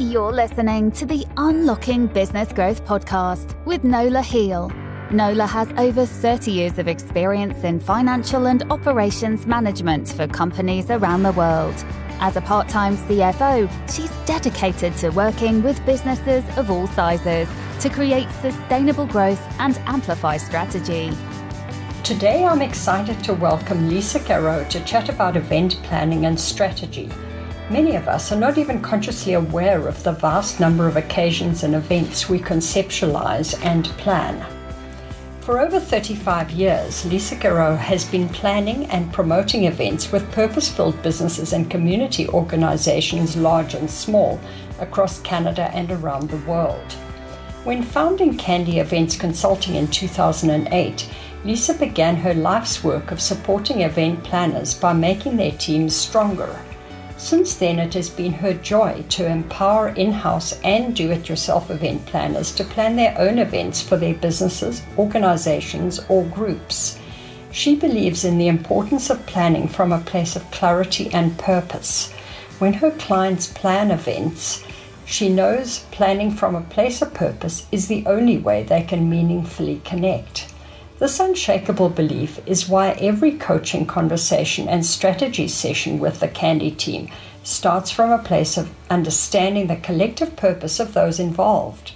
You're listening to the Unlocking Business Growth podcast with Nola Heal. Nola has over 30 years of experience in financial and operations management for companies around the world. As a part time CFO, she's dedicated to working with businesses of all sizes to create sustainable growth and amplify strategy. Today, I'm excited to welcome Lisa Garreau to chat about event planning and strategy. Many of us are not even consciously aware of the vast number of occasions and events we conceptualize and plan. For over 35 years, Lisa Garreau has been planning and promoting events with purpose filled businesses and community organizations, large and small, across Canada and around the world. When founding Candy Events Consulting in 2008, Lisa began her life's work of supporting event planners by making their teams stronger since then, it has been her joy to empower in house and do it yourself event planners to plan their own events for their businesses, organizations, or groups. She believes in the importance of planning from a place of clarity and purpose. When her clients plan events, she knows planning from a place of purpose is the only way they can meaningfully connect. This unshakable belief is why every coaching conversation and strategy session with the Candy team starts from a place of understanding the collective purpose of those involved.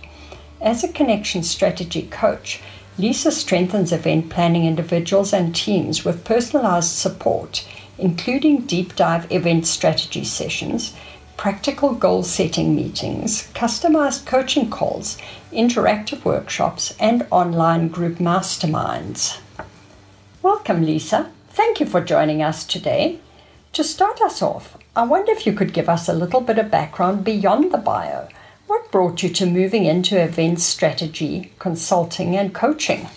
As a connection strategy coach, Lisa strengthens event planning individuals and teams with personalized support, including deep dive event strategy sessions practical goal setting meetings, customized coaching calls, interactive workshops, and online group masterminds. Welcome, Lisa. Thank you for joining us today. To start us off, I wonder if you could give us a little bit of background beyond the bio. What brought you to moving into event strategy, consulting, and coaching?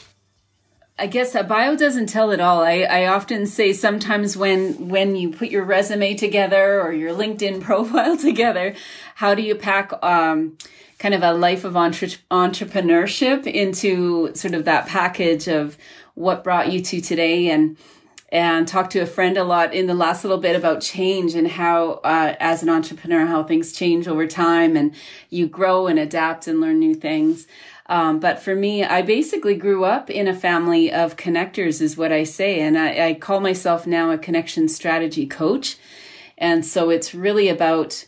I guess a bio doesn't tell it all. I, I often say sometimes when when you put your resume together or your LinkedIn profile together, how do you pack um, kind of a life of entre- entrepreneurship into sort of that package of what brought you to today and and talk to a friend a lot in the last little bit about change and how uh, as an entrepreneur how things change over time and you grow and adapt and learn new things um, but for me, I basically grew up in a family of connectors, is what I say. And I, I call myself now a connection strategy coach. And so it's really about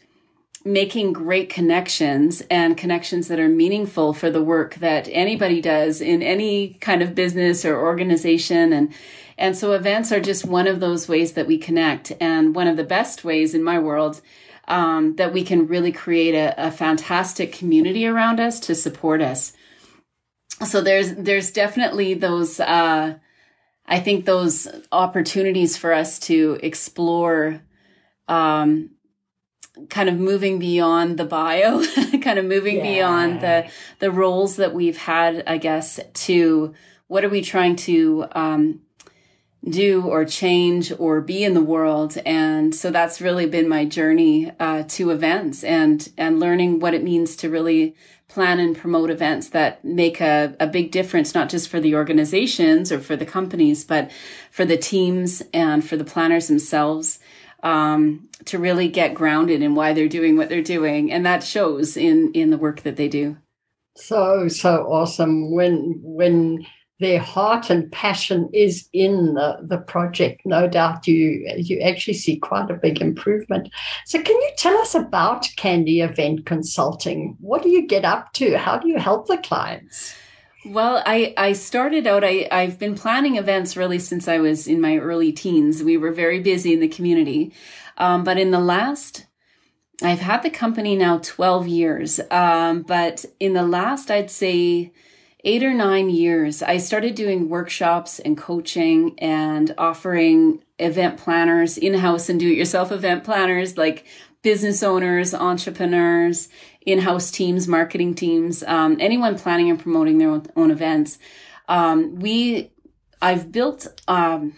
making great connections and connections that are meaningful for the work that anybody does in any kind of business or organization. And, and so events are just one of those ways that we connect. And one of the best ways in my world um, that we can really create a, a fantastic community around us to support us so there's there's definitely those uh i think those opportunities for us to explore um kind of moving beyond the bio kind of moving yeah. beyond the the roles that we've had i guess to what are we trying to um do or change or be in the world and so that's really been my journey uh, to events and and learning what it means to really plan and promote events that make a, a big difference, not just for the organizations or for the companies, but for the teams and for the planners themselves. Um, to really get grounded in why they're doing what they're doing, and that shows in in the work that they do. So so awesome when when their heart and passion is in the, the project, no doubt you you actually see quite a big improvement. So can you tell us about Candy Event Consulting? What do you get up to? How do you help the clients? Well, I, I started out, I, I've been planning events really since I was in my early teens. We were very busy in the community. Um, but in the last, I've had the company now 12 years. Um, but in the last, I'd say eight or nine years, I started doing workshops and coaching and offering event planners, in house and do it yourself event planners, like business owners, entrepreneurs, in house teams, marketing teams, um, anyone planning and promoting their own, own events. Um, we, I've built, um,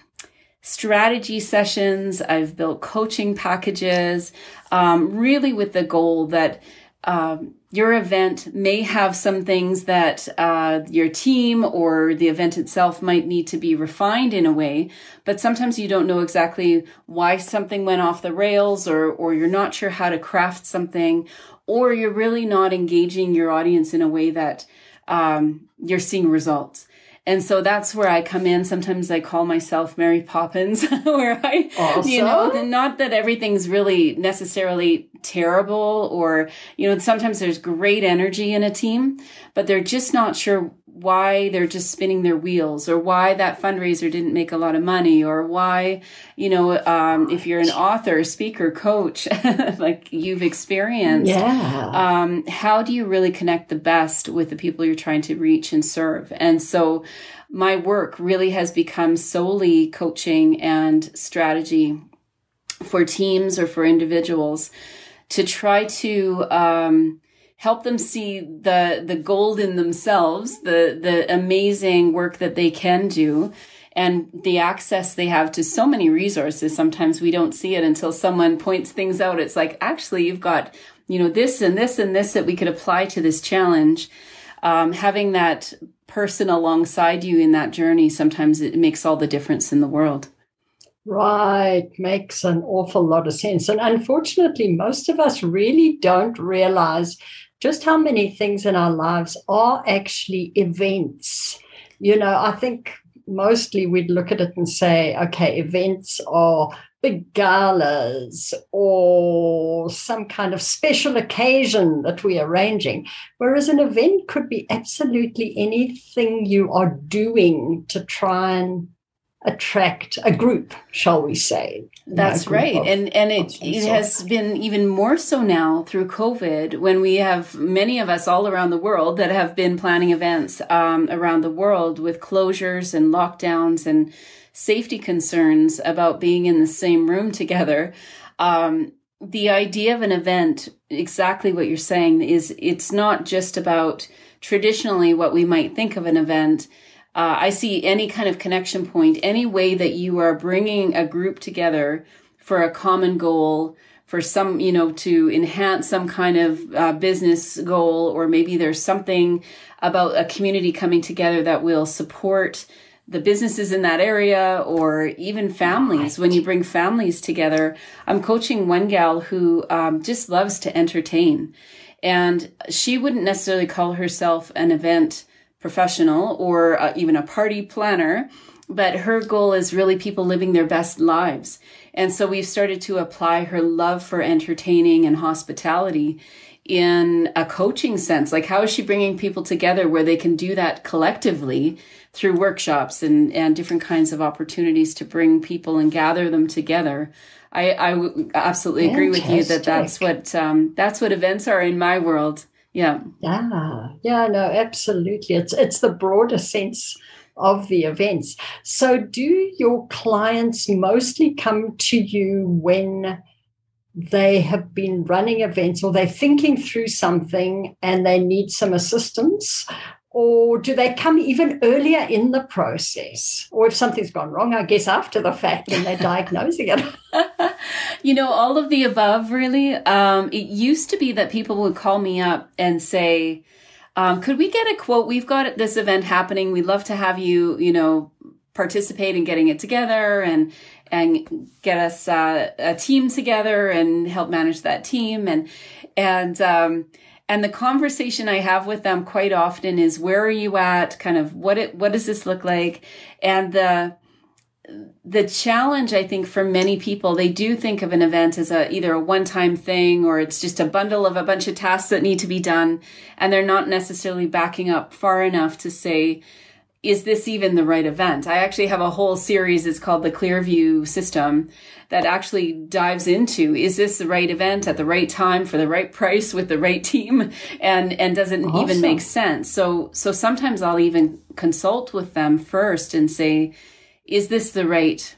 strategy sessions. I've built coaching packages, um, really with the goal that um, your event may have some things that uh, your team or the event itself might need to be refined in a way, but sometimes you don't know exactly why something went off the rails or, or you're not sure how to craft something or you're really not engaging your audience in a way that um, you're seeing results. And so that's where I come in. Sometimes I call myself Mary Poppins, where I, awesome. you know, not that everything's really necessarily terrible or, you know, sometimes there's great energy in a team, but they're just not sure why they're just spinning their wheels or why that fundraiser didn't make a lot of money or why, you know, um, if you're an author, speaker, coach, like you've experienced, yeah. um, how do you really connect the best with the people you're trying to reach and serve? And so my work really has become solely coaching and strategy for teams or for individuals to try to, um, help them see the the gold in themselves, the the amazing work that they can do and the access they have to so many resources. Sometimes we don't see it until someone points things out. It's like, actually, you've got, you know, this and this and this that we could apply to this challenge. Um, having that person alongside you in that journey, sometimes it makes all the difference in the world. Right, makes an awful lot of sense. And unfortunately, most of us really don't realize just how many things in our lives are actually events. You know, I think mostly we'd look at it and say, okay, events are big galas or some kind of special occasion that we're arranging. Whereas an event could be absolutely anything you are doing to try and attract a group, shall we say? That's right, and and it it has been even more so now through COVID, when we have many of us all around the world that have been planning events um, around the world with closures and lockdowns and safety concerns about being in the same room together. Um, the idea of an event, exactly what you're saying, is it's not just about traditionally what we might think of an event uh, I see any kind of connection point, any way that you are bringing a group together for a common goal, for some, you know, to enhance some kind of uh, business goal, or maybe there's something about a community coming together that will support the businesses in that area or even families. When you bring families together i'm coaching one gal who um, just loves to entertain. And she wouldn't necessarily call herself an event professional or uh, even a party planner, but her goal is really people living their best lives. And so we've started to apply her love for entertaining and hospitality in a coaching sense. Like, how is she bringing people together where they can do that collectively through workshops and, and different kinds of opportunities to bring people and gather them together? I, I w- absolutely agree with you that that's what um, that's what events are in my world. Yeah. Yeah. Yeah, no, absolutely. It's it's the broader sense of the events. So do your clients mostly come to you when they have been running events or they're thinking through something and they need some assistance or do they come even earlier in the process? Or if something's gone wrong, I guess after the fact when they're diagnosing it? you know, all of the above, really. Um, it used to be that people would call me up and say, um, could we get a quote? We've got this event happening. We'd love to have you, you know, participate in getting it together and and get us uh, a team together and help manage that team and and um, and the conversation I have with them quite often is where are you at? Kind of what it, what does this look like? And the, the challenge I think for many people, they do think of an event as a either a one-time thing or it's just a bundle of a bunch of tasks that need to be done. And they're not necessarily backing up far enough to say, is this even the right event? I actually have a whole series. It's called the Clearview system that actually dives into, is this the right event at the right time for the right price with the right team? And, and does it awesome. even make sense? So, so sometimes I'll even consult with them first and say, is this the right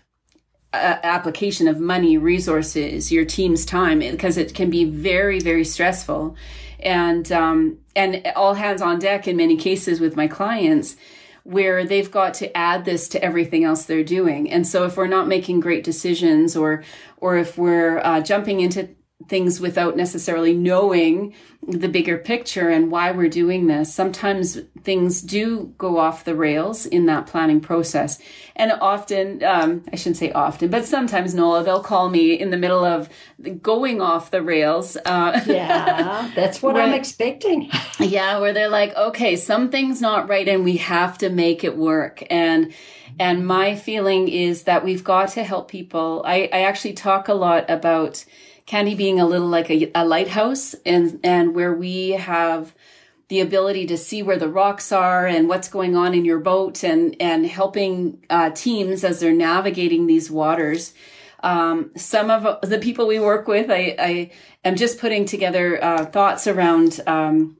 uh, application of money, resources, your team's time? Because it can be very, very stressful. And, um, and all hands on deck in many cases with my clients where they've got to add this to everything else they're doing. And so if we're not making great decisions or or if we're uh, jumping into things without necessarily knowing the bigger picture and why we're doing this. Sometimes things do go off the rails in that planning process. And often, um, I shouldn't say often, but sometimes Nola, they'll call me in the middle of going off the rails. Uh, yeah, that's what where, I'm expecting. yeah, where they're like, okay, something's not right and we have to make it work. And, and my feeling is that we've got to help people. I, I actually talk a lot about Candy being a little like a, a lighthouse and, and where we have the ability to see where the rocks are and what's going on in your boat and, and helping uh, teams as they're navigating these waters. Um, some of the people we work with, I, I am just putting together uh, thoughts around um,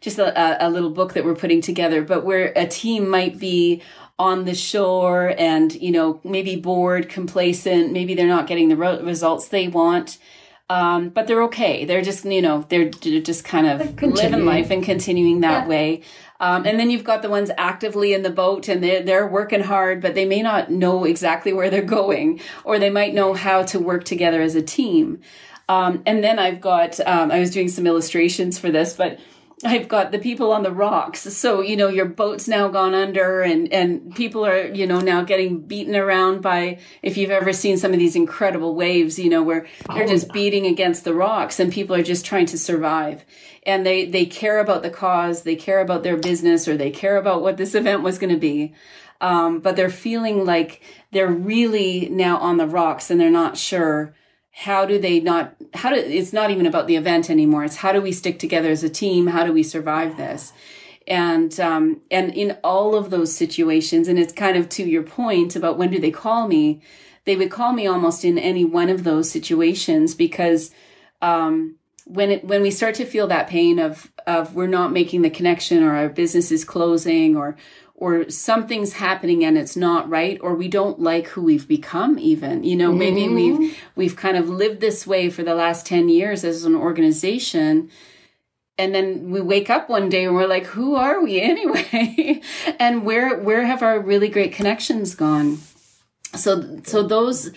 just a, a, little book that we're putting together, but where a team might be on the shore and, you know, maybe bored, complacent, maybe they're not getting the results they want. Um, but they're okay. They're just, you know, they're, they're just kind of living life and continuing that yeah. way. Um, and then you've got the ones actively in the boat and they're, they're working hard, but they may not know exactly where they're going, or they might know how to work together as a team. Um, and then I've got, um, I was doing some illustrations for this, but I've got the people on the rocks. So, you know, your boat's now gone under and, and people are, you know, now getting beaten around by, if you've ever seen some of these incredible waves, you know, where they're just oh, beating against the rocks and people are just trying to survive. And they, they care about the cause, they care about their business, or they care about what this event was going to be. Um, but they're feeling like they're really now on the rocks and they're not sure how do they not how do it's not even about the event anymore. It's how do we stick together as a team? How do we survive this? And um and in all of those situations and it's kind of to your point about when do they call me they would call me almost in any one of those situations because um when it when we start to feel that pain of of we're not making the connection or our business is closing or or something's happening and it's not right or we don't like who we've become even. You know mm-hmm. maybe we've we've kind of lived this way for the last 10 years as an organization and then we wake up one day and we're like who are we anyway? And where where have our really great connections gone? So so those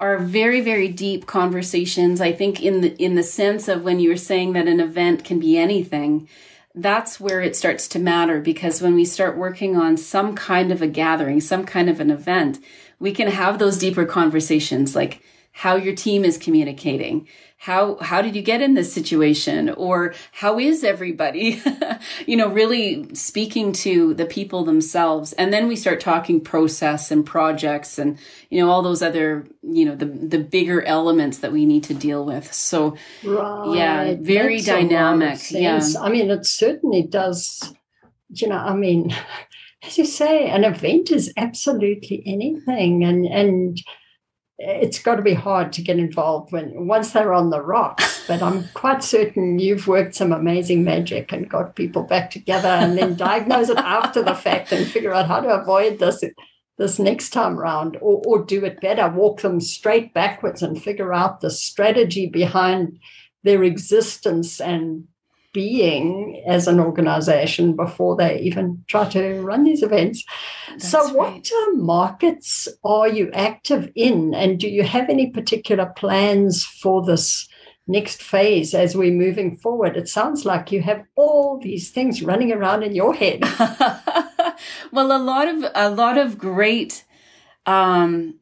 are very very deep conversations. I think in the in the sense of when you were saying that an event can be anything that's where it starts to matter because when we start working on some kind of a gathering, some kind of an event, we can have those deeper conversations like how your team is communicating, how how did you get in this situation? Or how is everybody you know really speaking to the people themselves? And then we start talking process and projects and you know all those other you know the the bigger elements that we need to deal with. So right. yeah very dynamic. yeah. I mean it certainly does you know i mean as you say an event is absolutely anything. And and it's got to be hard to get involved when once they're on the rocks. But I'm quite certain you've worked some amazing magic and got people back together and then diagnose it after the fact and figure out how to avoid this this next time round or, or do it better, walk them straight backwards and figure out the strategy behind their existence and being as an organization before they even try to run these events. That's so, what right. uh, markets are you active in? And do you have any particular plans for this? Next phase as we're moving forward. It sounds like you have all these things running around in your head. well, a lot of a lot of great um,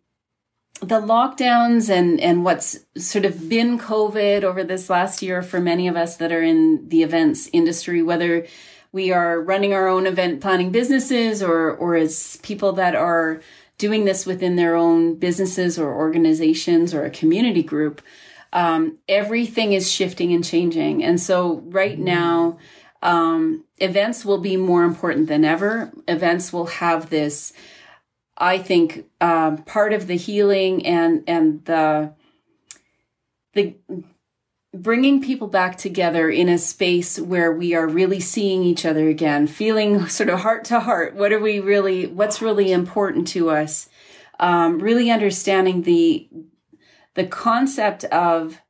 the lockdowns and and what's sort of been covid over this last year for many of us that are in the events industry whether we are running our own event planning businesses or or as people that are doing this within their own businesses or organizations or a community group um, everything is shifting and changing and so right mm-hmm. now um, events will be more important than ever events will have this I think um, part of the healing and and the the bringing people back together in a space where we are really seeing each other again, feeling sort of heart to heart. What are we really? What's really important to us? Um, really understanding the the concept of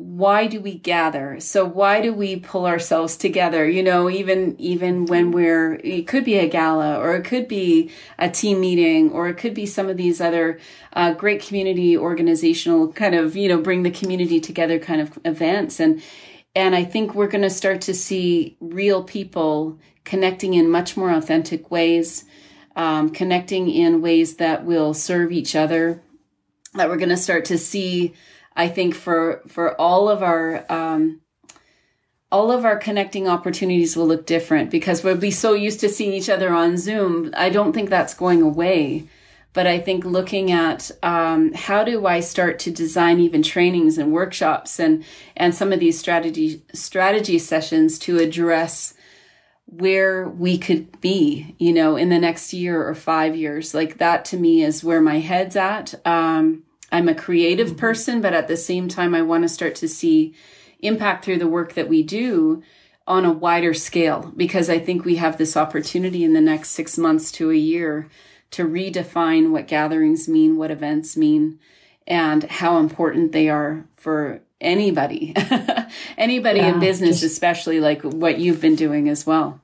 why do we gather? So why do we pull ourselves together? You know, even, even when we're, it could be a gala or it could be a team meeting or it could be some of these other uh, great community organizational kind of, you know, bring the community together kind of events. And, and I think we're going to start to see real people connecting in much more authentic ways, um, connecting in ways that will serve each other, that we're going to start to see I think for for all of our um, all of our connecting opportunities will look different because we'll be so used to seeing each other on Zoom. I don't think that's going away. But I think looking at um, how do I start to design even trainings and workshops and and some of these strategy strategy sessions to address where we could be, you know, in the next year or five years. Like that to me is where my head's at. Um, I'm a creative mm-hmm. person, but at the same time, I want to start to see impact through the work that we do on a wider scale because I think we have this opportunity in the next six months to a year to redefine what gatherings mean, what events mean, and how important they are for anybody, anybody yeah, in business, just, especially like what you've been doing as well.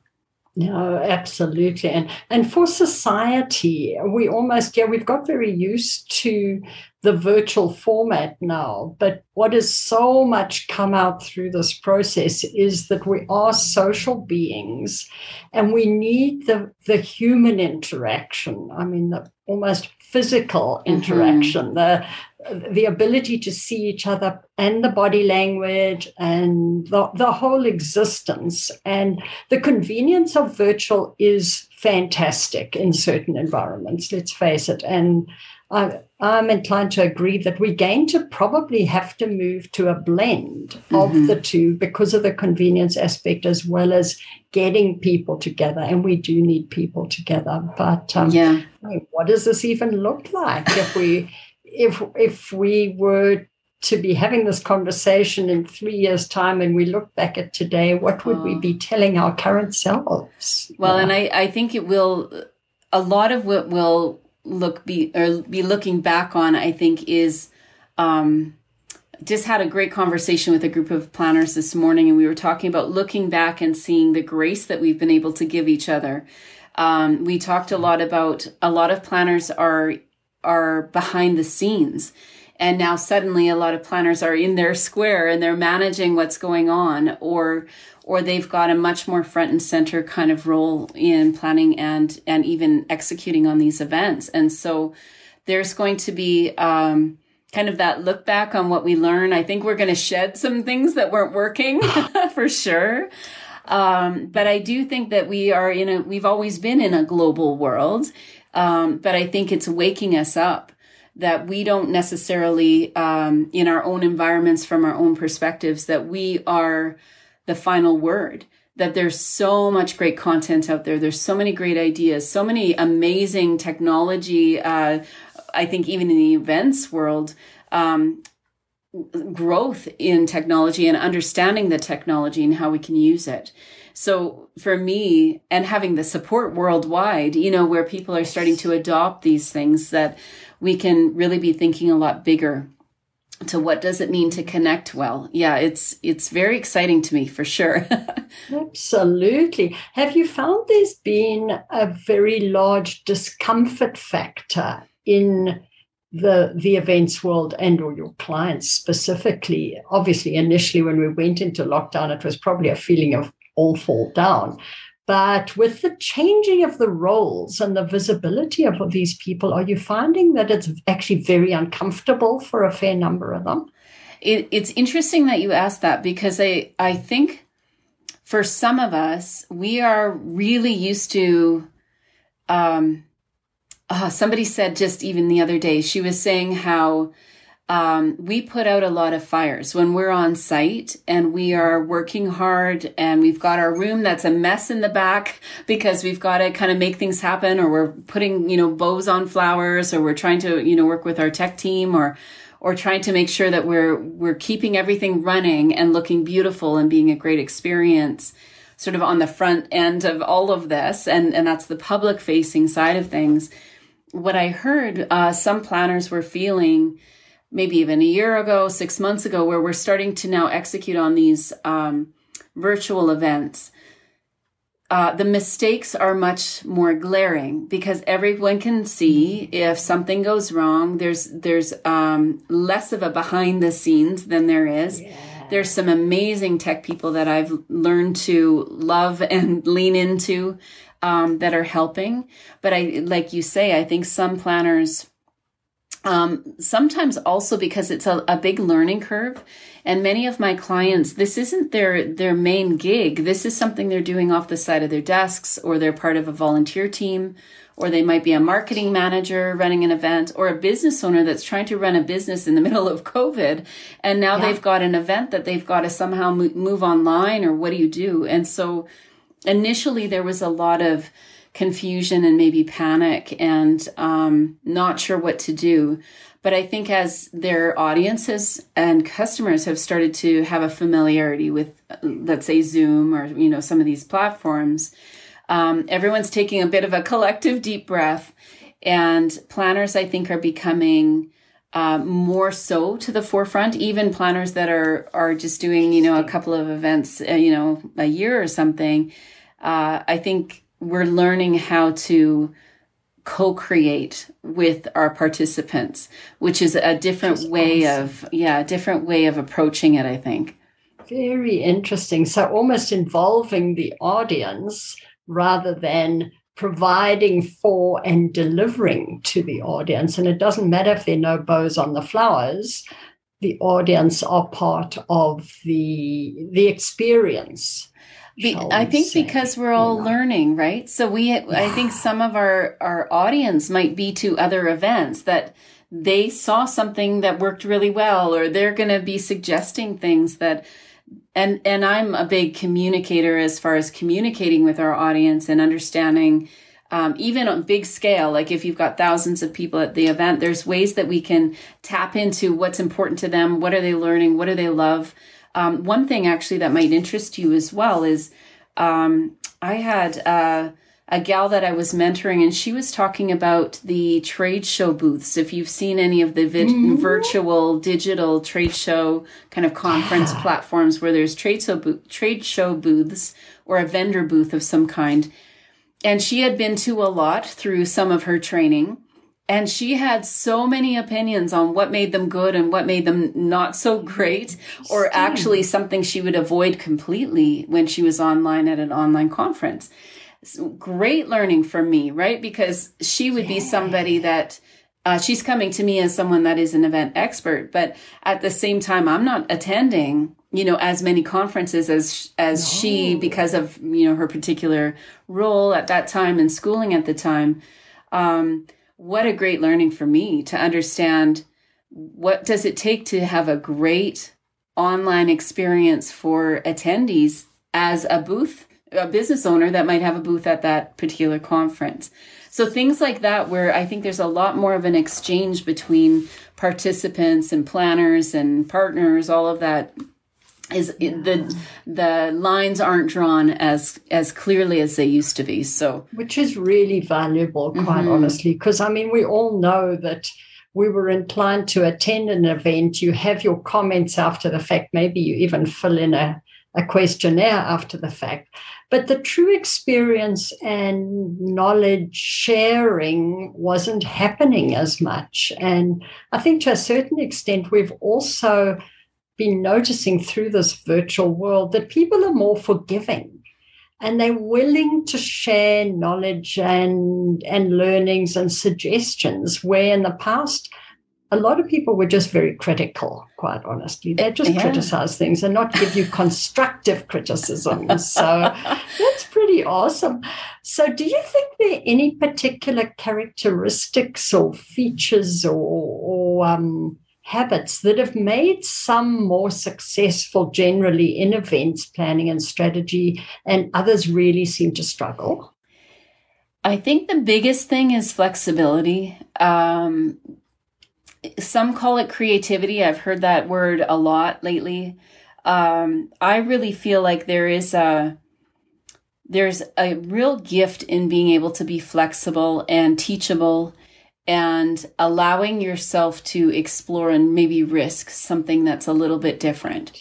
No, absolutely. And and for society, we almost yeah, we've got very used to the virtual format now. But what has so much come out through this process is that we are social beings and we need the, the human interaction. I mean, the almost physical mm-hmm. interaction, mm-hmm. the, the ability to see each other and the body language and the, the whole existence. And the convenience of virtual is fantastic in certain environments, let's face it. And I, I'm inclined to agree that we're going to probably have to move to a blend mm-hmm. of the two because of the convenience aspect as well as getting people together. And we do need people together. But um, yeah. what does this even look like if we if if we were to be having this conversation in three years' time and we look back at today, what would oh. we be telling our current selves? Well, yeah. and I, I think it will a lot of what will look be or be looking back on i think is um just had a great conversation with a group of planners this morning and we were talking about looking back and seeing the grace that we've been able to give each other. Um, we talked a lot about a lot of planners are are behind the scenes and now suddenly a lot of planners are in their square and they're managing what's going on or or they've got a much more front and center kind of role in planning and and even executing on these events. And so there's going to be um, kind of that look back on what we learn. I think we're going to shed some things that weren't working for sure. Um, but i do think that we are in a we've always been in a global world. Um, but i think it's waking us up that we don't necessarily um, in our own environments from our own perspectives that we are the final word. That there's so much great content out there. There's so many great ideas. So many amazing technology uh, i think even in the events world um, growth in technology and understanding the technology and how we can use it. So for me and having the support worldwide you know where people are starting to adopt these things that we can really be thinking a lot bigger to what does it mean to connect well. Yeah it's it's very exciting to me for sure. Absolutely. Have you found there's been a very large discomfort factor in the the events world and or your clients specifically? Obviously initially when we went into lockdown it was probably a feeling of all fall down but with the changing of the roles and the visibility of these people, are you finding that it's actually very uncomfortable for a fair number of them? It, it's interesting that you asked that because I, I think for some of us, we are really used to. Um, uh, somebody said just even the other day, she was saying how um, we put out a lot of fires when we're on site and we are working hard and we've got our room that's a mess in the back because we've got to kind of make things happen or we're putting, you know, bows on flowers or we're trying to, you know, work with our tech team or, or trying to make sure that we're, we're keeping everything running and looking beautiful and being a great experience sort of on the front end of all of this. And, and that's the public facing side of things. What I heard, uh, some planners were feeling, maybe even a year ago, six months ago, where we're starting to now execute on these um, virtual events. Uh, the mistakes are much more glaring because everyone can see if something goes wrong. There's there's um, less of a behind the scenes than there is. Yeah. There's some amazing tech people that I've learned to love and lean into um, that are helping. But I, like you say, I think some planners um, sometimes also because it's a, a big learning curve. And many of my clients, this isn't their, their main gig. This is something they're doing off the side of their desks or they're part of a volunteer team or they might be a marketing manager running an event or a business owner that's trying to run a business in the middle of COVID. And now yeah. they've got an event that they've got to somehow move online or what do you do? And so initially there was a lot of, confusion and maybe panic and um, not sure what to do. But I think as their audiences and customers have started to have a familiarity with, let's say, Zoom or you know some of these platforms, um, everyone's taking a bit of a collective deep breath, and planners I think are becoming. Uh, more so to the forefront, even planners that are are just doing you know a couple of events, uh, you know, a year or something. Uh, I think we're learning how to co-create with our participants which is a different That's way awesome. of yeah a different way of approaching it i think. Very interesting. So almost involving the audience rather than providing for and delivering to the audience. And it doesn't matter if there are no bows on the flowers the audience are part of the the experience be, I think say, because we're all you know. learning, right? So we, yeah. I think some of our our audience might be to other events that they saw something that worked really well, or they're going to be suggesting things that, and and I'm a big communicator as far as communicating with our audience and understanding. Um, even on big scale, like if you've got thousands of people at the event, there's ways that we can tap into what's important to them. What are they learning? What do they love? Um, one thing actually that might interest you as well is um, I had uh, a gal that I was mentoring, and she was talking about the trade show booths. If you've seen any of the vid- mm-hmm. virtual digital trade show kind of conference yeah. platforms where there's trade show bo- trade show booths or a vendor booth of some kind, and she had been to a lot through some of her training and she had so many opinions on what made them good and what made them not so great, or actually something she would avoid completely when she was online at an online conference. So great learning for me, right? Because she would be somebody that uh, she's coming to me as someone that is an event expert, but at the same time, I'm not attending, you know, as many conferences as as no. she because of you know her particular role at that time and schooling at the time. Um, what a great learning for me to understand what does it take to have a great online experience for attendees as a booth a business owner that might have a booth at that particular conference. So things like that where i think there's a lot more of an exchange between participants and planners and partners all of that is the the lines aren't drawn as as clearly as they used to be so. Which is really valuable quite mm-hmm. honestly because i mean we all know that we were inclined to attend an event. You have your comments after the fact. Maybe you even fill in a, a questionnaire after the fact. But the true experience and knowledge sharing wasn't happening as much. And i think to a certain extent we've also been noticing through this virtual world that people are more forgiving and they're willing to share knowledge and and learnings and suggestions where in the past a lot of people were just very critical quite honestly. They just yeah. criticize things and not give you constructive criticism. So that's pretty awesome. So do you think there are any particular characteristics or features or, or um, habits that have made some more successful generally in events planning and strategy, and others really seem to struggle? I think the biggest thing is flexibility. Um, some call it creativity. I've heard that word a lot lately. Um, I really feel like there is a there's a real gift in being able to be flexible and teachable and allowing yourself to explore and maybe risk something that's a little bit different.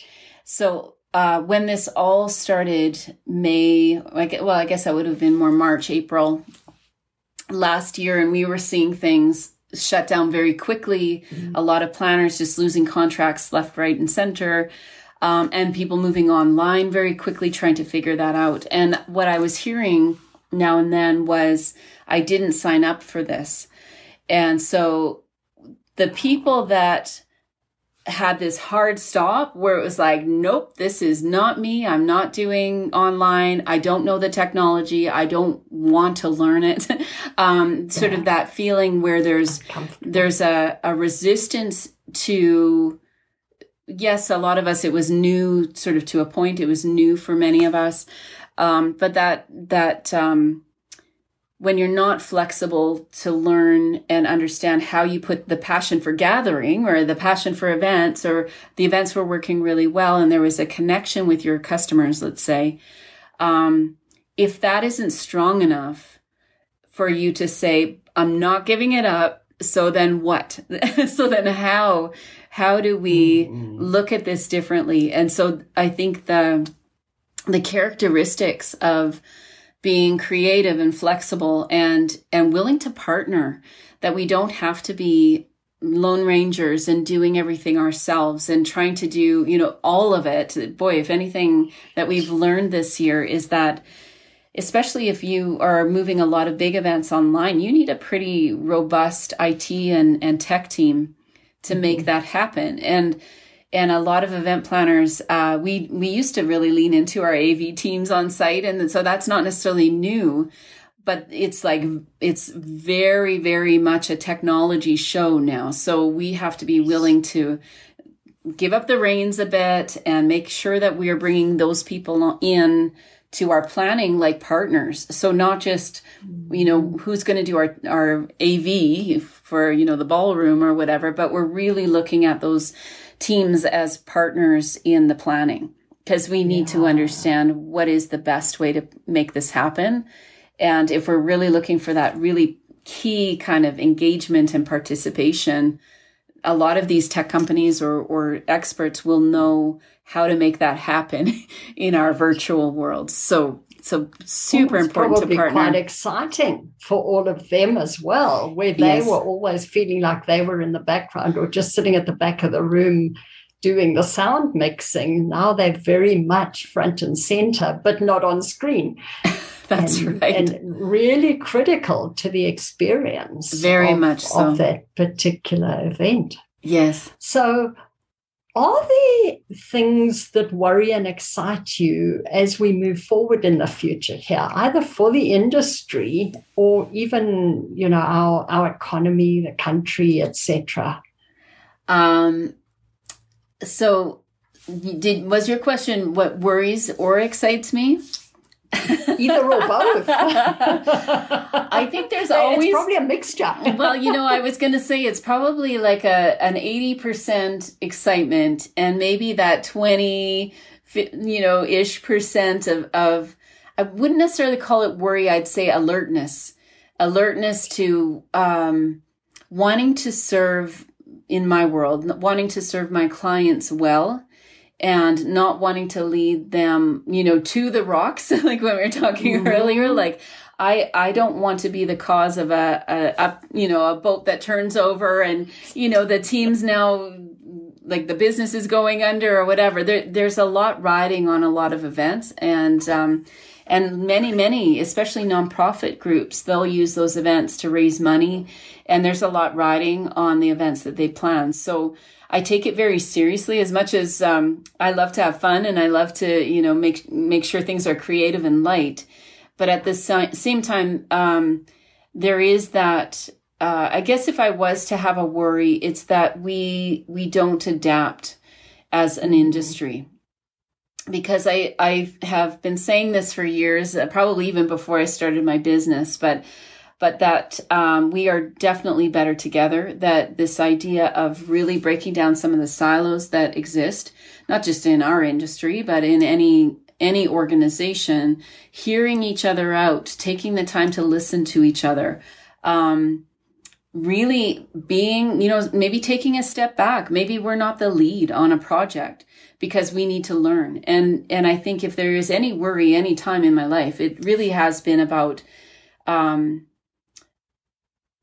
So, uh, when this all started May, like, well, I guess that would have been more March, April last year, and we were seeing things shut down very quickly. Mm-hmm. A lot of planners just losing contracts left, right, and center. Um, and people moving online very quickly, trying to figure that out. And what I was hearing now and then was, I didn't sign up for this. And so the people that had this hard stop where it was like, nope, this is not me. I'm not doing online. I don't know the technology. I don't want to learn it. um, sort of that feeling where there's, there's a, a resistance to, yes, a lot of us, it was new sort of to a point. It was new for many of us. Um, but that, that, um, when you're not flexible to learn and understand how you put the passion for gathering or the passion for events or the events were working really well and there was a connection with your customers, let's say, um, if that isn't strong enough for you to say, I'm not giving it up. So then what? so then how, how do we mm-hmm. look at this differently? And so I think the, the characteristics of, being creative and flexible and and willing to partner that we don't have to be lone rangers and doing everything ourselves and trying to do you know all of it boy if anything that we've learned this year is that especially if you are moving a lot of big events online you need a pretty robust IT and and tech team to make mm-hmm. that happen and and a lot of event planners uh, we we used to really lean into our av teams on site and so that's not necessarily new but it's like it's very very much a technology show now. So we have to be willing to give up the reins a bit and make sure that we are bringing those people in to our planning like partners. So not just you know who's going to do our our av for you know the ballroom or whatever but we're really looking at those teams as partners in the planning because we need yeah. to understand what is the best way to make this happen. And if we're really looking for that really key kind of engagement and participation, a lot of these tech companies or, or experts will know how to make that happen in our virtual world. So so super well, important to partner. Quite exciting for all of them as well, where they yes. were always feeling like they were in the background or just sitting at the back of the room doing the sound mixing. Now they're very much front and center, but not on screen. That's and, right. And really critical to the experience. Very of, much so. Of that particular event. Yes. So are there things that worry and excite you as we move forward in the future here, either for the industry or even, you know, our our economy, the country, etc.? Um, so, did was your question what worries or excites me? Either or both. I think there's always probably a mixture. well, you know, I was going to say it's probably like a an 80% excitement and maybe that 20 you know, ish percent of of I wouldn't necessarily call it worry, I'd say alertness. Alertness to um wanting to serve in my world, wanting to serve my clients well and not wanting to lead them, you know, to the rocks, like when we were talking mm-hmm. earlier, like I, I don't want to be the cause of a, a, a, you know, a boat that turns over and, you know, the team's now like the business is going under or whatever. There, there's a lot riding on a lot of events and, um, and many, many, especially nonprofit groups, they'll use those events to raise money. And there's a lot riding on the events that they plan. So, I take it very seriously as much as um, I love to have fun and I love to, you know, make make sure things are creative and light. But at the same time, um, there is that. Uh, I guess if I was to have a worry, it's that we we don't adapt as an industry because I I have been saying this for years, uh, probably even before I started my business, but but that um, we are definitely better together. That this idea of really breaking down some of the silos that exist, not just in our industry, but in any any organization, hearing each other out, taking the time to listen to each other. Um, really being, you know, maybe taking a step back. Maybe we're not the lead on a project because we need to learn. And, and I think if there is any worry any time in my life, it really has been about, um,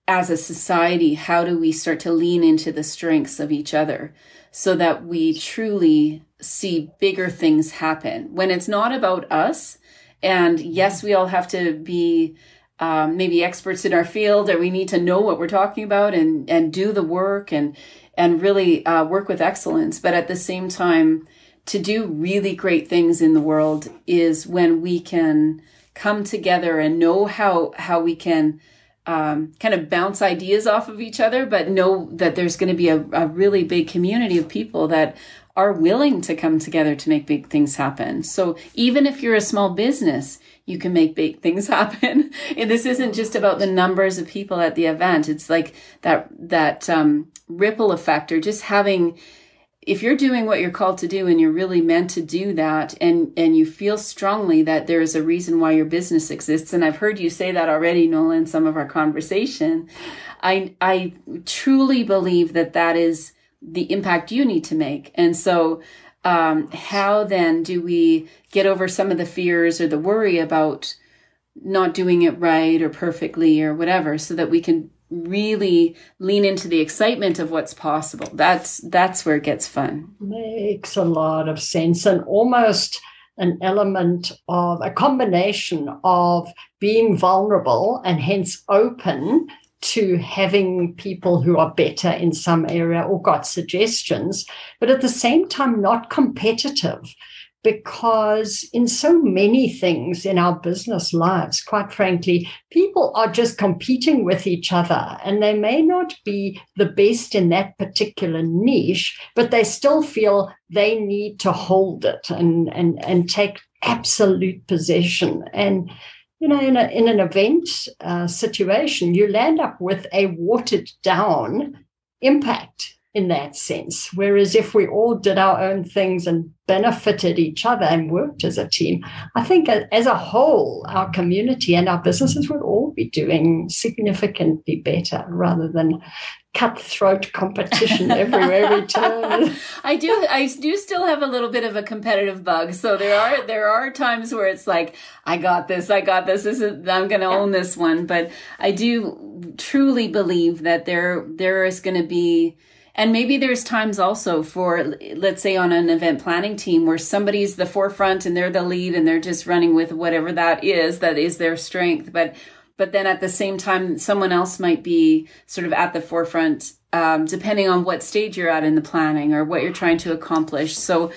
as a society, how do we start to lean into the strengths of each other so that we truly see bigger things happen when it's not about us? And yes, we all have to be um, maybe experts in our field, or we need to know what we're talking about and and do the work and and really uh, work with excellence. But at the same time, to do really great things in the world is when we can come together and know how how we can um, kind of bounce ideas off of each other, but know that there's going to be a, a really big community of people that are willing to come together to make big things happen. So even if you're a small business, you can make big things happen. and this isn't just about the numbers of people at the event. It's like that, that, um, ripple effect or just having, if you're doing what you're called to do and you're really meant to do that and, and you feel strongly that there is a reason why your business exists. And I've heard you say that already, Nola, in some of our conversation. I, I truly believe that that is the impact you need to make. And so, um, how then do we get over some of the fears or the worry about not doing it right or perfectly or whatever so that we can really lean into the excitement of what's possible that's that's where it gets fun makes a lot of sense and almost an element of a combination of being vulnerable and hence open to having people who are better in some area or got suggestions, but at the same time, not competitive. Because in so many things in our business lives, quite frankly, people are just competing with each other and they may not be the best in that particular niche, but they still feel they need to hold it and, and, and take absolute possession. And you know, in, a, in an event uh, situation, you land up with a watered down impact in that sense. Whereas if we all did our own things and benefited each other and worked as a team, I think as a whole, our community and our businesses would all be doing significantly better rather than cutthroat competition everywhere we turn. I do I do still have a little bit of a competitive bug. So there are there are times where it's like I got this, I got this, this is I'm going to yeah. own this one, but I do truly believe that there there is going to be and maybe there's times also for, let's say on an event planning team where somebody's the forefront and they're the lead and they're just running with whatever that is, that is their strength. But, but then at the same time, someone else might be sort of at the forefront, um, depending on what stage you're at in the planning or what you're trying to accomplish. So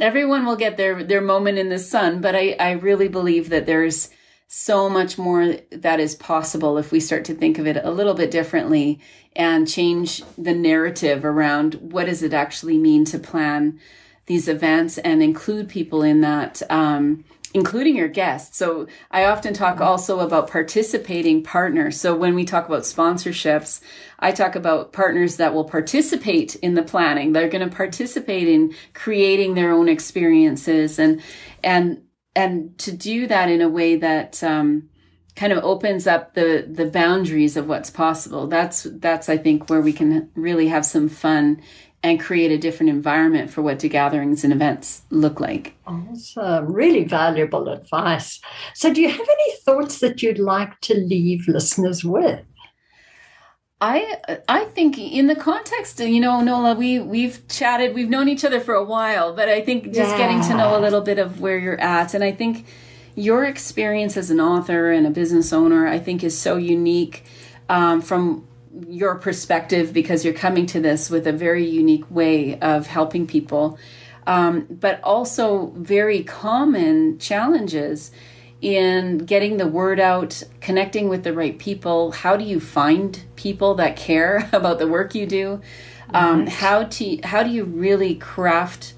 everyone will get their, their moment in the sun. But I, I really believe that there's, so much more that is possible if we start to think of it a little bit differently and change the narrative around what does it actually mean to plan these events and include people in that um, including your guests. So i often talk also about participating partners. So when we talk about sponsorships i talk about partners that will participate in the planning. They're going to participate in creating their own experiences and and and to do that in a way that um, kind of opens up the the boundaries of what's possible. That's that's i think where we can really have some fun and create a different environment for what do gatherings and events look like. Awesome. Really valuable advice. So do you have any thoughts that you'd like to leave listeners with I I think in the context, you know, Nola, we we've chatted, we've known each other for a while, but I think just yeah. getting to know a little bit of where you're at, and I think your experience as an author and a business owner, I think, is so unique um, from your perspective because you're coming to this with a very unique way of helping people, um, but also very common challenges in getting the word out, connecting with the right people. How do you find people that care about the work you do? Um, how to how do you really craft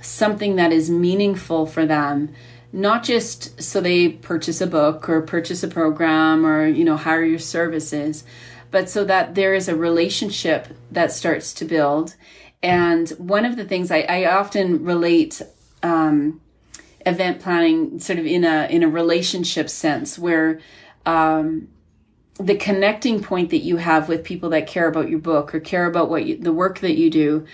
something that is meaningful for them? Not just so they purchase a book or purchase a program or you know hire your services, but so that there is a relationship that starts to build. And one of the things I, I often relate um, event planning sort of in a in a relationship sense where um, the connecting point that you have with people that care about your book or care about what you, the work that you do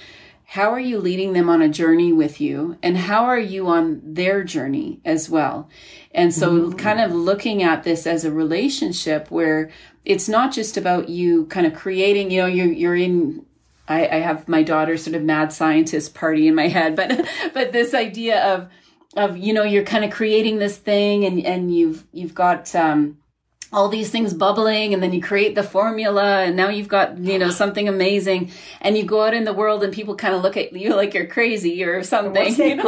how are you leading them on a journey with you and how are you on their journey as well and so mm-hmm. kind of looking at this as a relationship where it's not just about you kind of creating you know you're, you're in I, I have my daughter's sort of mad scientist party in my head but but this idea of of you know you're kind of creating this thing and and you've you've got um all these things bubbling and then you create the formula and now you've got you know something amazing. And you go out in the world and people kind of look at you like you're crazy or something What's you know?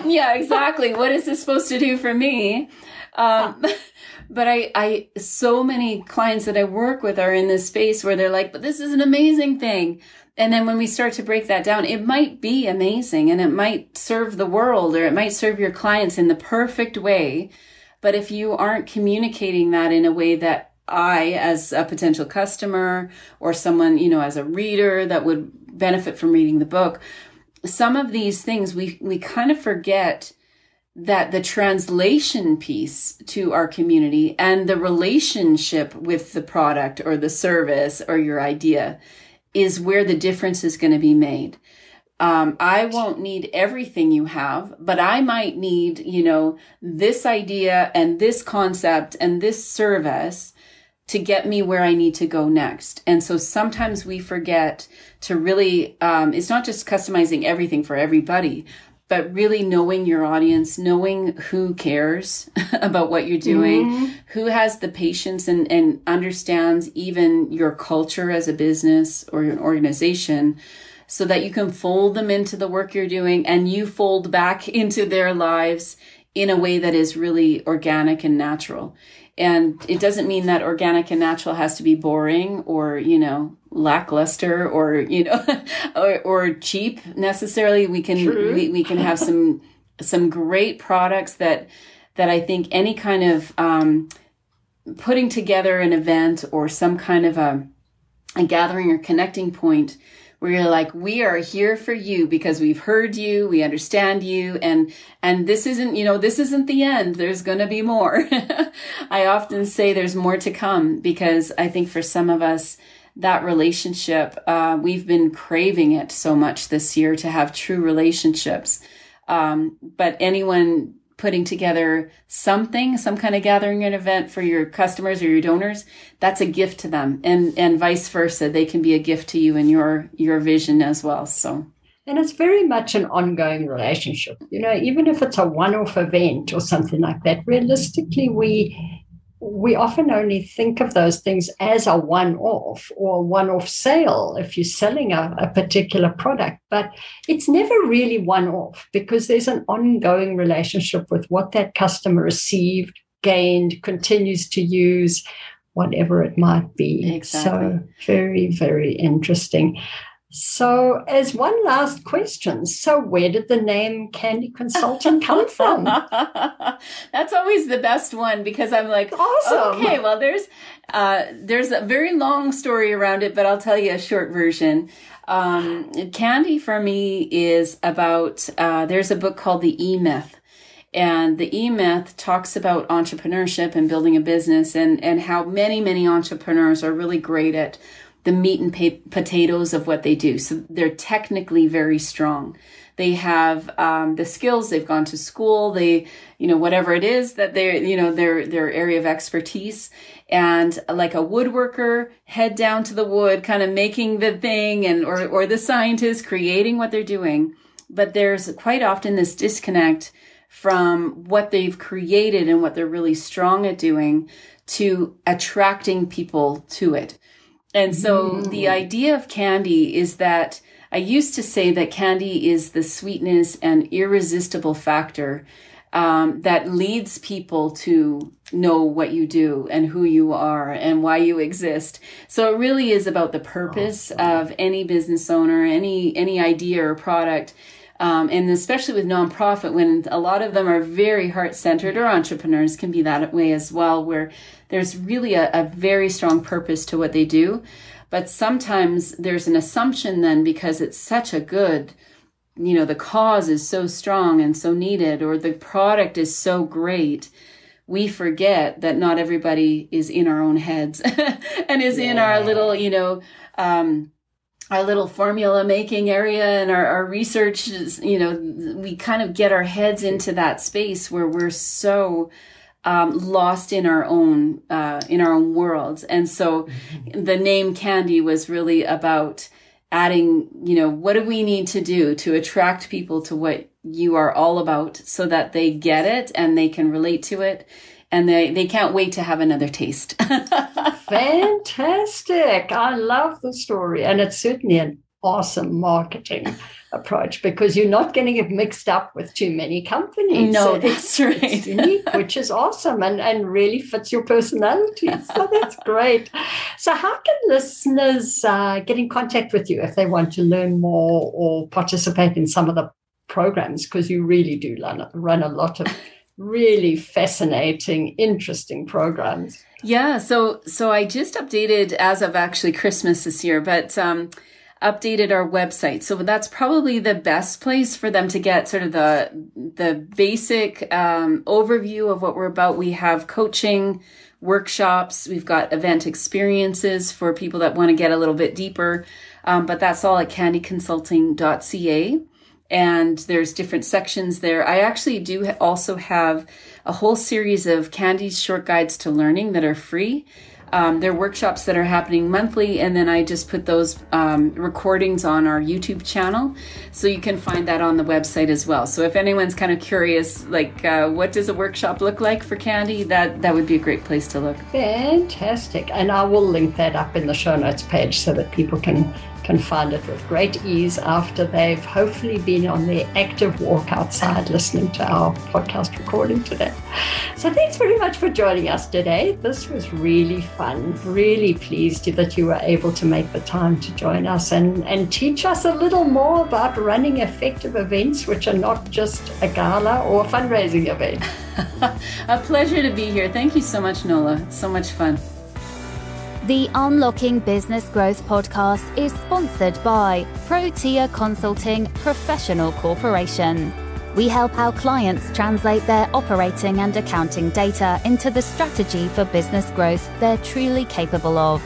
yeah exactly. What is this supposed to do for me um, but I, I so many clients that i work with are in this space where they're like but this is an amazing thing and then when we start to break that down, it might be amazing and it might serve the world or it might serve your clients in the perfect way. But if you aren't communicating that in a way that I, as a potential customer or someone, you know, as a reader that would benefit from reading the book, some of these things we, we kind of forget that the translation piece to our community and the relationship with the product or the service or your idea is where the difference is going to be made um, I won't need everything you have, but I might need, you know, this idea and this concept and this service to get me where I need to go next. And so sometimes we forget to really, um, it's not just customizing everything for everybody, but really knowing your audience, knowing who cares about what you're doing, mm-hmm. who has the patience and, and understands even your culture as a business or an organization so that you can fold them into the work you're doing and you fold back into their lives in a way that is really organic and natural. And it doesn't mean that organic and natural has to be boring or, you know, lackluster or, you know, or, or cheap necessarily. We can, we, we can have some, some great products that, that I think any kind of, um, putting together an event or some kind of a, a gathering or connecting point where you're like, we are here for you because we've heard you, we understand you, and and this isn't, you know, this isn't the end. There's gonna be more. I often say there's more to come because I think for some of us, that relationship, uh, we've been craving it so much this year to have true relationships. Um, but anyone putting together something, some kind of gathering an event for your customers or your donors, that's a gift to them. And and vice versa. They can be a gift to you in your your vision as well. So and it's very much an ongoing relationship. You know, even if it's a one-off event or something like that, realistically we we often only think of those things as a one off or one off sale if you're selling a, a, particular product, but it's never really one off because there's an ongoing relationship with what that customer received, gained, continues to use, whatever it might be. Exactly. So, very, very interesting. So, as one last question, so where did the name Candy Consultant come from? That's always the best one because I'm like, awesome. Okay, well, there's uh, there's a very long story around it, but I'll tell you a short version. Um, candy for me is about. Uh, there's a book called The E Myth. And the E Myth talks about entrepreneurship and building a business and, and how many, many entrepreneurs are really great at the meat and potatoes of what they do. So they're technically very strong. They have um, the skills. They've gone to school. They, you know, whatever it is that they're, you know, their their area of expertise. And like a woodworker, head down to the wood, kind of making the thing, and or or the scientist creating what they're doing. But there's quite often this disconnect from what they've created and what they're really strong at doing to attracting people to it. And so mm. the idea of candy is that I used to say that candy is the sweetness and irresistible factor um, that leads people to know what you do and who you are and why you exist. So it really is about the purpose awesome. of any business owner, any any idea or product. Um, and especially with nonprofit, when a lot of them are very heart centered, or entrepreneurs can be that way as well, where there's really a, a very strong purpose to what they do. But sometimes there's an assumption then because it's such a good, you know, the cause is so strong and so needed, or the product is so great. we forget that not everybody is in our own heads and is yeah. in our little, you know, um, our little formula making area and our, our research is, you know, we kind of get our heads into that space where we're so um, lost in our own uh, in our own worlds. And so mm-hmm. the name Candy was really about adding, you know, what do we need to do to attract people to what you are all about so that they get it and they can relate to it and they, they can't wait to have another taste. Fantastic. I love the story. And it's certainly an awesome marketing approach because you're not getting it mixed up with too many companies. No, that's right. It's unique, which is awesome and, and really fits your personality. So that's great. So, how can listeners uh, get in contact with you if they want to learn more or participate in some of the programs? Because you really do run, run a lot of really fascinating, interesting programs. Yeah, so so I just updated as of actually Christmas this year, but um, updated our website. So that's probably the best place for them to get sort of the the basic um, overview of what we're about. We have coaching workshops. We've got event experiences for people that want to get a little bit deeper. Um, but that's all at candyconsulting.ca and there's different sections there. I actually do also have a whole series of Candy's short guides to learning that are free. Um, they're workshops that are happening monthly, and then I just put those um, recordings on our YouTube channel, so you can find that on the website as well. So if anyone's kind of curious, like uh, what does a workshop look like for Candy, that that would be a great place to look. Fantastic, and I will link that up in the show notes page so that people can can find it with great ease after they've hopefully been on their active walk outside listening to our podcast recording today. So, thanks very much for joining us today. This was really fun. Really pleased that you were able to make the time to join us and, and teach us a little more about running effective events, which are not just a gala or a fundraising event. a pleasure to be here. Thank you so much, Nola. So much fun. The Unlocking Business Growth podcast is sponsored by Protea Consulting Professional Corporation. We help our clients translate their operating and accounting data into the strategy for business growth they're truly capable of.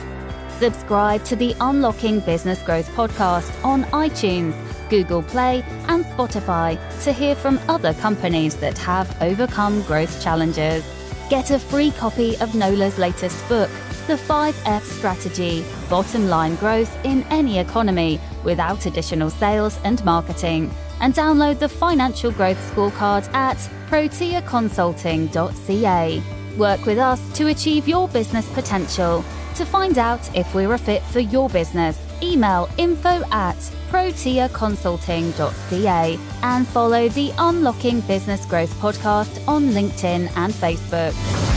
Subscribe to the Unlocking Business Growth podcast on iTunes, Google Play, and Spotify to hear from other companies that have overcome growth challenges. Get a free copy of Nola's latest book the 5F strategy, bottom line growth in any economy without additional sales and marketing. And download the financial growth scorecard at proteaconsulting.ca. Work with us to achieve your business potential. To find out if we're a fit for your business, email info at proteaconsulting.ca and follow the Unlocking Business Growth podcast on LinkedIn and Facebook.